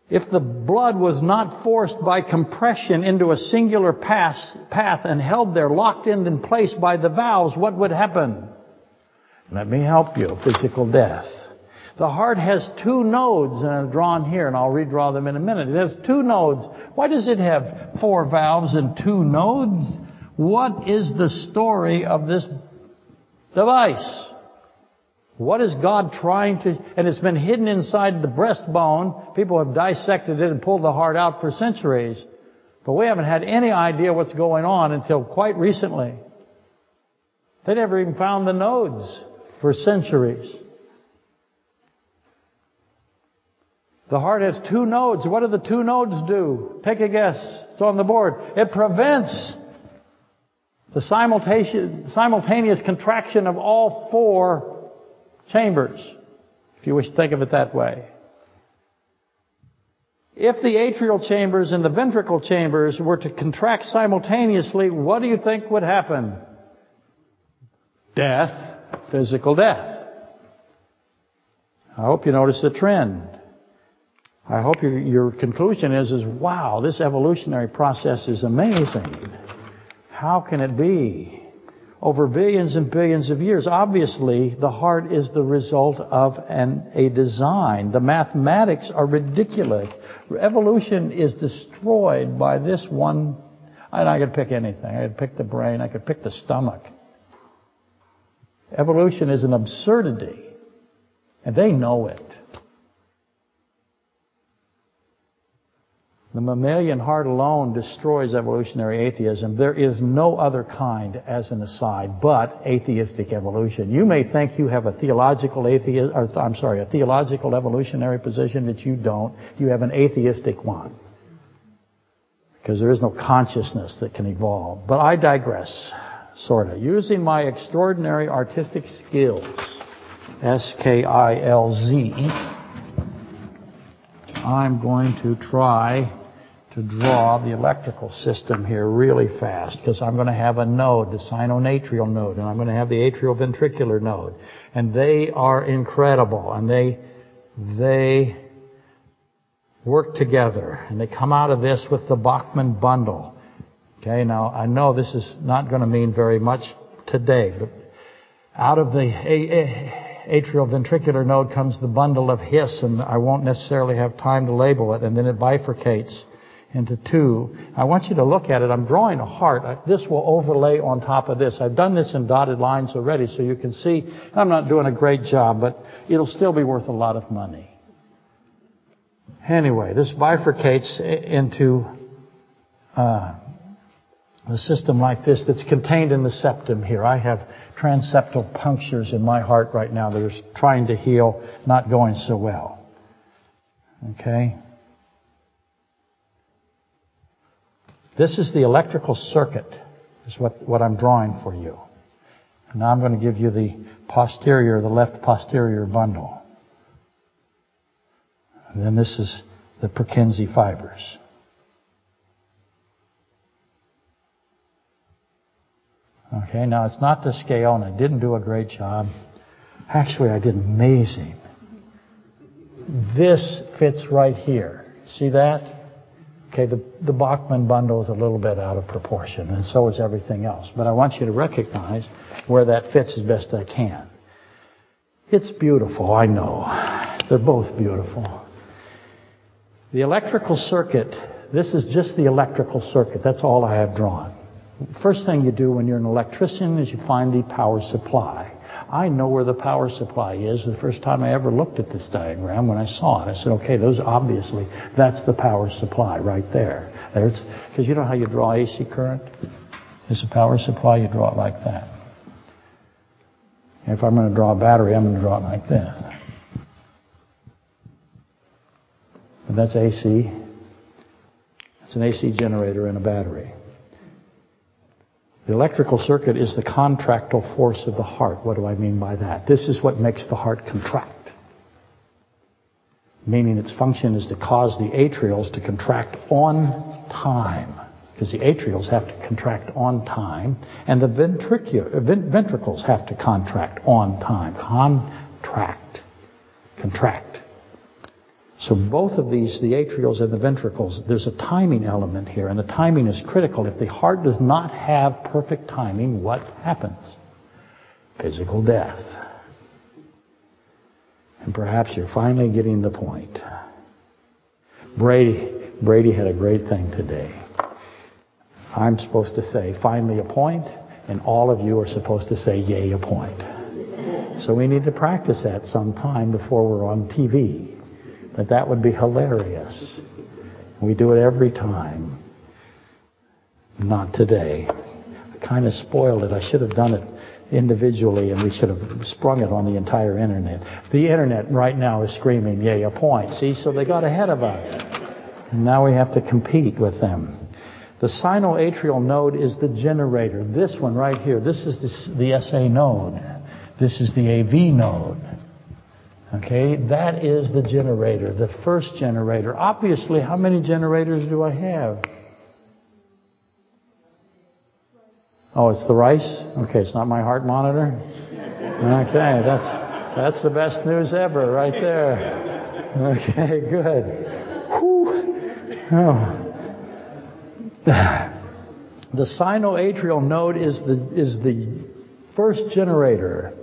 If the blood was not forced by compression into a singular path, path and held there, locked in in place by the valves, what would happen? Let me help you. Physical death. The heart has two nodes, and I've drawn here, and I'll redraw them in a minute. It has two nodes. Why does it have four valves and two nodes? What is the story of this device? What is God trying to, and it's been hidden inside the breastbone. People have dissected it and pulled the heart out for centuries. But we haven't had any idea what's going on until quite recently. They never even found the nodes for centuries. The heart has two nodes. What do the two nodes do? Take a guess. It's on the board. It prevents the simultaneous contraction of all four chambers, if you wish to think of it that way. If the atrial chambers and the ventricle chambers were to contract simultaneously, what do you think would happen? Death, physical death. I hope you notice the trend. I hope your, your conclusion is, is, wow, this evolutionary process is amazing. How can it be? Over billions and billions of years. Obviously, the heart is the result of an, a design. The mathematics are ridiculous. Evolution is destroyed by this one. And I could pick anything. I could pick the brain. I could pick the stomach. Evolution is an absurdity. And they know it. The mammalian heart alone destroys evolutionary atheism. There is no other kind, as an aside, but atheistic evolution. You may think you have a theological atheist, or I'm sorry, a theological evolutionary position that you don't. You have an atheistic one. Because there is no consciousness that can evolve. But I digress, sort of. Using my extraordinary artistic skills, S-K-I-L-Z, I'm going to try to draw the electrical system here really fast because I'm going to have a node, the sinoatrial node, and I'm going to have the atrioventricular node. And they are incredible and they, they work together and they come out of this with the Bachmann bundle. Okay, now I know this is not going to mean very much today, but out of the atrioventricular node comes the bundle of His, and I won't necessarily have time to label it, and then it bifurcates into two. I want you to look at it. I'm drawing a heart. This will overlay on top of this. I've done this in dotted lines already so you can see I'm not doing a great job, but it'll still be worth a lot of money. Anyway, this bifurcates into uh, a system like this that's contained in the septum here. I have transeptal punctures in my heart right now that are trying to heal, not going so well. Okay? This is the electrical circuit, is what, what I'm drawing for you. And now I'm going to give you the posterior, the left posterior bundle. And then this is the Purkinje fibers. Okay, now it's not to scale, and I didn't do a great job. Actually, I did amazing. This fits right here. See that? Okay, the, the Bachmann bundle is a little bit out of proportion, and so is everything else. But I want you to recognize where that fits as best I can. It's beautiful, I know. They're both beautiful. The electrical circuit, this is just the electrical circuit. That's all I have drawn. First thing you do when you're an electrician is you find the power supply. I know where the power supply is. The first time I ever looked at this diagram, when I saw it, I said, okay, those obviously, that's the power supply right there. Because you know how you draw AC current? There's a power supply, you draw it like that. If I'm going to draw a battery, I'm going to draw it like this. And that's AC. It's an AC generator in a battery. The electrical circuit is the contractile force of the heart. What do I mean by that? This is what makes the heart contract. Meaning its function is to cause the atrials to contract on time. Because the atrials have to contract on time, and the uh, ventricles have to contract on time. Contract. Contract. So both of these, the atrials and the ventricles, there's a timing element here, and the timing is critical. If the heart does not have perfect timing, what happens? Physical death. And perhaps you're finally getting the point. Brady, Brady had a great thing today. I'm supposed to say, finally a point, and all of you are supposed to say, yay, a point. So we need to practice that sometime before we're on TV that that would be hilarious. We do it every time. Not today. I kind of spoiled it. I should have done it individually, and we should have sprung it on the entire internet. The internet right now is screaming, yay, a point. See, so they got ahead of us. And now we have to compete with them. The sinoatrial node is the generator. This one right here, this is the, the SA node. This is the AV node. Okay, that is the generator, the first generator. Obviously, how many generators do I have? Oh, it's the rice? Okay, it's not my heart monitor? Okay, that's, that's the best news ever right there. Okay, good. Whew. Oh. The sinoatrial node is the, is the first generator.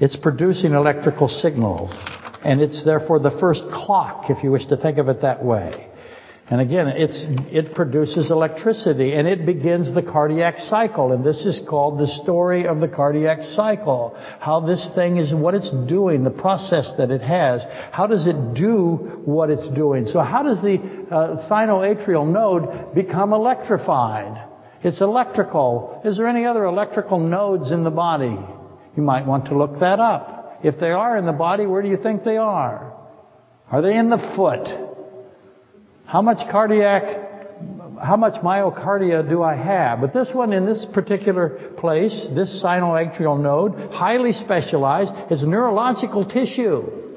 It's producing electrical signals, and it's therefore the first clock, if you wish to think of it that way. And again, it produces electricity and it begins the cardiac cycle. And this is called the story of the cardiac cycle. How this thing is, what it's doing, the process that it has. How does it do what it's doing? So how does the uh, sinoatrial node become electrified? It's electrical. Is there any other electrical nodes in the body? You might want to look that up. If they are in the body, where do you think they are? Are they in the foot? How much cardiac, how much myocardia do I have? But this one in this particular place, this sinoatrial node, highly specialized, is neurological tissue.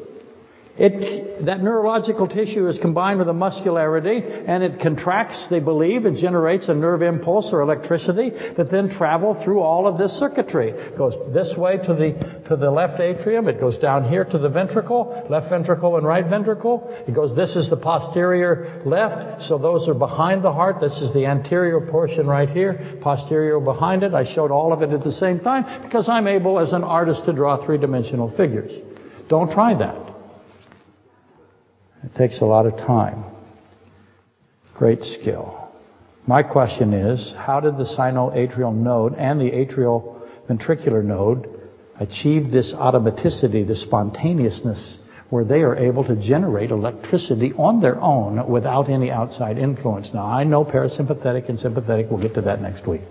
It, that neurological tissue is combined with a muscularity and it contracts, they believe, it generates a nerve impulse or electricity that then travel through all of this circuitry. It goes this way to the, to the left atrium, it goes down here to the ventricle, left ventricle and right ventricle. It goes, this is the posterior left, so those are behind the heart. This is the anterior portion right here, posterior behind it. I showed all of it at the same time because I'm able as an artist to draw three-dimensional figures. Don't try that. It takes a lot of time. Great skill. My question is, how did the sinoatrial node and the atrial ventricular node achieve this automaticity, this spontaneousness, where they are able to generate electricity on their own without any outside influence? Now, I know parasympathetic and sympathetic. We'll get to that next week.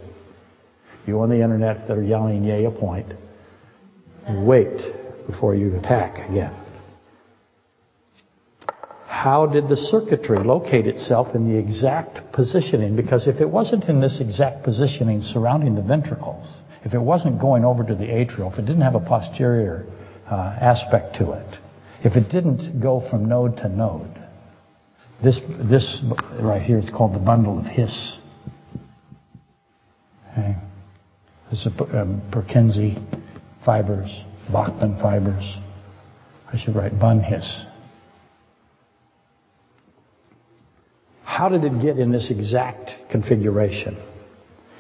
You on the internet that are yelling, yay, a point. Wait before you attack again how did the circuitry locate itself in the exact positioning? Because if it wasn't in this exact positioning surrounding the ventricles, if it wasn't going over to the atrial, if it didn't have a posterior uh, aspect to it, if it didn't go from node to node, this this right here is called the bundle of His. Okay. This is um, Purkinje fibers, Bachmann fibers. I should write Bun Hiss. How did it get in this exact configuration?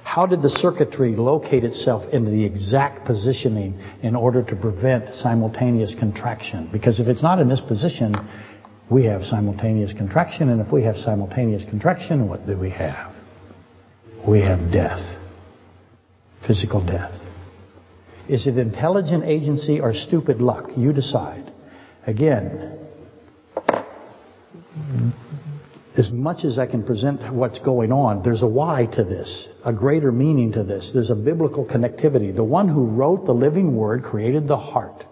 How did the circuitry locate itself into the exact positioning in order to prevent simultaneous contraction? Because if it's not in this position, we have simultaneous contraction, and if we have simultaneous contraction, what do we have? We have death. Physical death. Is it intelligent agency or stupid luck? You decide. Again, as much as I can present what's going on, there's a why to this, a greater meaning to this. There's a biblical connectivity. The one who wrote the living word created the heart.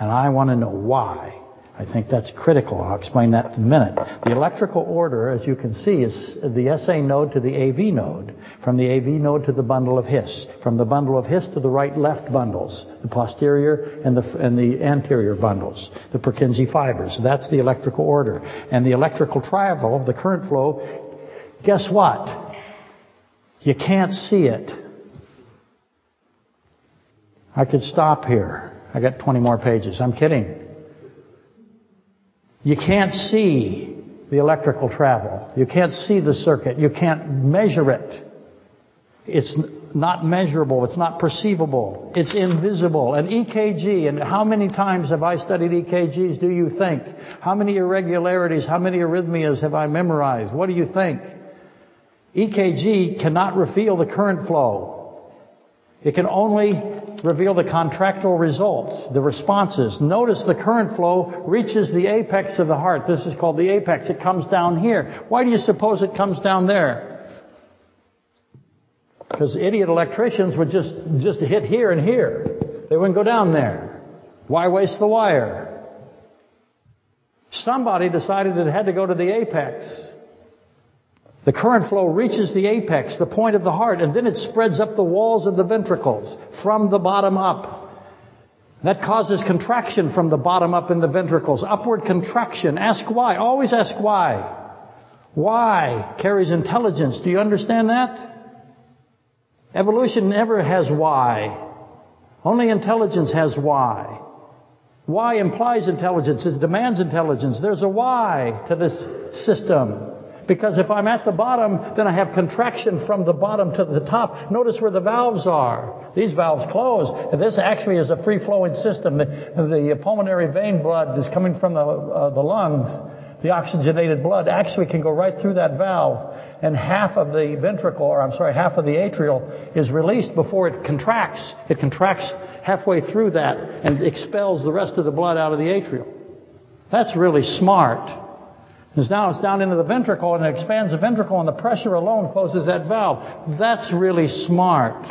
And I want to know why. I think that's critical. I'll explain that in a minute. The electrical order, as you can see, is the SA node to the AV node, from the AV node to the bundle of His, from the bundle of His to the right-left bundles, the posterior and the, and the anterior bundles, the Purkinje fibers. That's the electrical order. And the electrical travel, the current flow, guess what? You can't see it. I could stop here. I got 20 more pages. I'm kidding. You can't see the electrical travel. You can't see the circuit. You can't measure it. It's not measurable. It's not perceivable. It's invisible. An EKG, and how many times have I studied EKGs, do you think? How many irregularities, how many arrhythmias have I memorized? What do you think? EKG cannot reveal the current flow. It can only reveal the contractile results, the responses. Notice the current flow reaches the apex of the heart. This is called the apex. It comes down here. Why do you suppose it comes down there? Because idiot electricians would just, just hit here and here. They wouldn't go down there. Why waste the wire? Somebody decided it had to go to the apex. The current flow reaches the apex, the point of the heart, and then it spreads up the walls of the ventricles from the bottom up. That causes contraction from the bottom up in the ventricles. Upward contraction. Ask why. Always ask why. Why carries intelligence. Do you understand that? Evolution never has why. Only intelligence has why. Why implies intelligence. It demands intelligence. There's a why to this system. Because if I'm at the bottom, then I have contraction from the bottom to the top. Notice where the valves are. These valves close. And this actually is a free-flowing system. The, the pulmonary vein blood is coming from the, uh, the lungs. The oxygenated blood actually can go right through that valve. And half of the ventricle, or I'm sorry, half of the atrial is released before it contracts. It contracts halfway through that and expels the rest of the blood out of the atrial. That's really smart. Because now it's down into the ventricle and it expands the ventricle and the pressure alone closes that valve. That's really smart.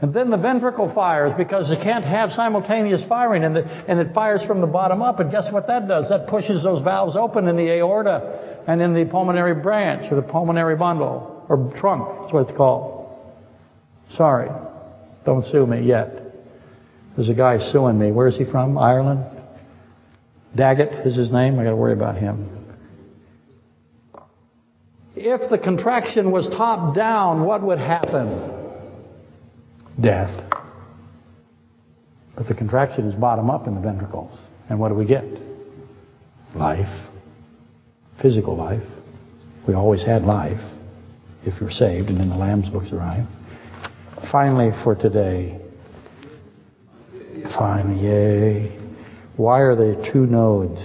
And then the ventricle fires because it can't have simultaneous firing and, the, and it fires from the bottom up. And guess what that does? That pushes those valves open in the aorta and in the pulmonary branch or the pulmonary bundle or trunk. That's what it's called. Sorry. Don't sue me yet. There's a guy suing me. Where's he from? Ireland? Daggett is his name. I got to worry about him. If the contraction was top down, what would happen? Death. But the contraction is bottom up in the ventricles. And what do we get? Life. Physical life. We always had life, if you're saved and in the Lamb's books right. Finally, for today, finally, yay. Why are there two nodes?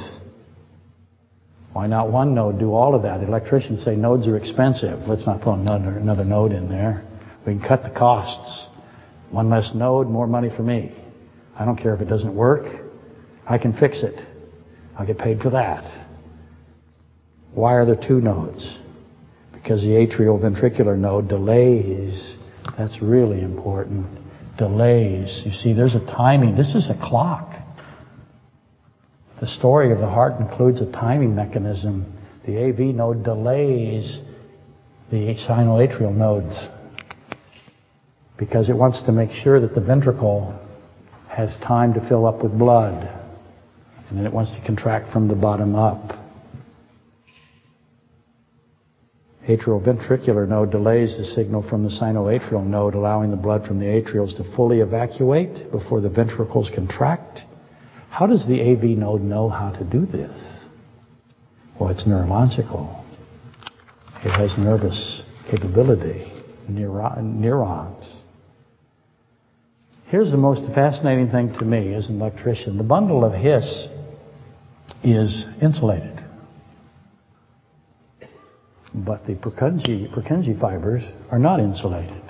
Why not one node do all of that? Electricians say nodes are expensive. Let's not put another, another node in there. We can cut the costs. One less node, more money for me. I don't care if it doesn't work. I can fix it. I'll get paid for that. Why are there two nodes? Because the atrioventricular node delays. That's really important. Delays. You see, there's a timing. This is a clock. The story of the heart includes a timing mechanism. The AV node delays the sinoatrial nodes because it wants to make sure that the ventricle has time to fill up with blood. And then it wants to contract from the bottom up. Atrioventricular node delays the signal from the sinoatrial node, allowing the blood from the atrials to fully evacuate before the ventricles contract. How does the AV node know how to do this? Well, it's neurological. It has nervous capability, neurons. Here's the most fascinating thing to me as an electrician. The bundle of His is insulated. But the Purkinje, Purkinje fibers are not insulated.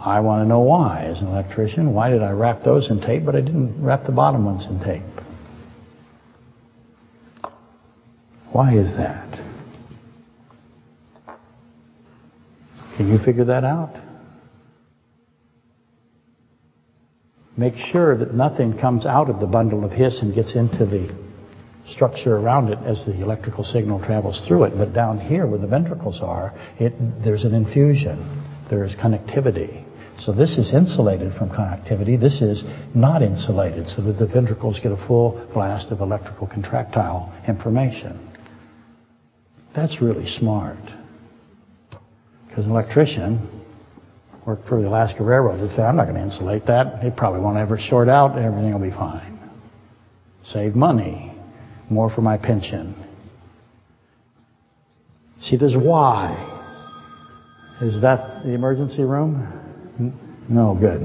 I want to know why. As an electrician, why did I wrap those in tape, but I didn't wrap the bottom ones in tape? Why is that? Can you figure that out? Make sure that nothing comes out of the bundle of His and gets into the structure around it as the electrical signal travels through it. But down here where the ventricles are, it, there's an infusion. There is connectivity. So this is insulated from conductivity. This is not insulated so that the ventricles get a full blast of electrical contractile information. That's really smart. Because an electrician worked for the Alaska Railroad would say, I'm not going to insulate that. It probably won't ever short out and everything will be fine. Save money. More for my pension. See, there's why. Is that the emergency room? No, good.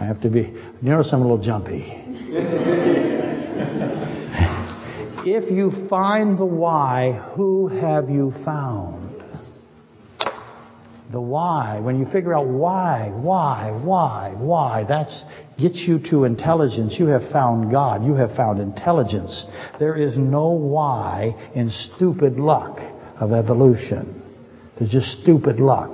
I have to be. You notice I'm a little jumpy. if you find the why, who have you found? The why. When you figure out why, why, why, why, that's gets you to intelligence. You have found God. You have found intelligence. There is no why in stupid luck of evolution. There's just stupid luck.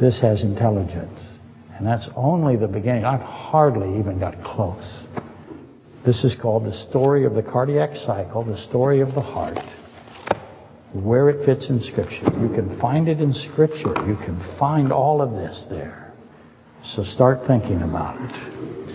This has intelligence. And that's only the beginning. I've hardly even got close. This is called the story of the cardiac cycle, the story of the heart, where it fits in Scripture. You can find it in Scripture. You can find all of this there. So start thinking about it.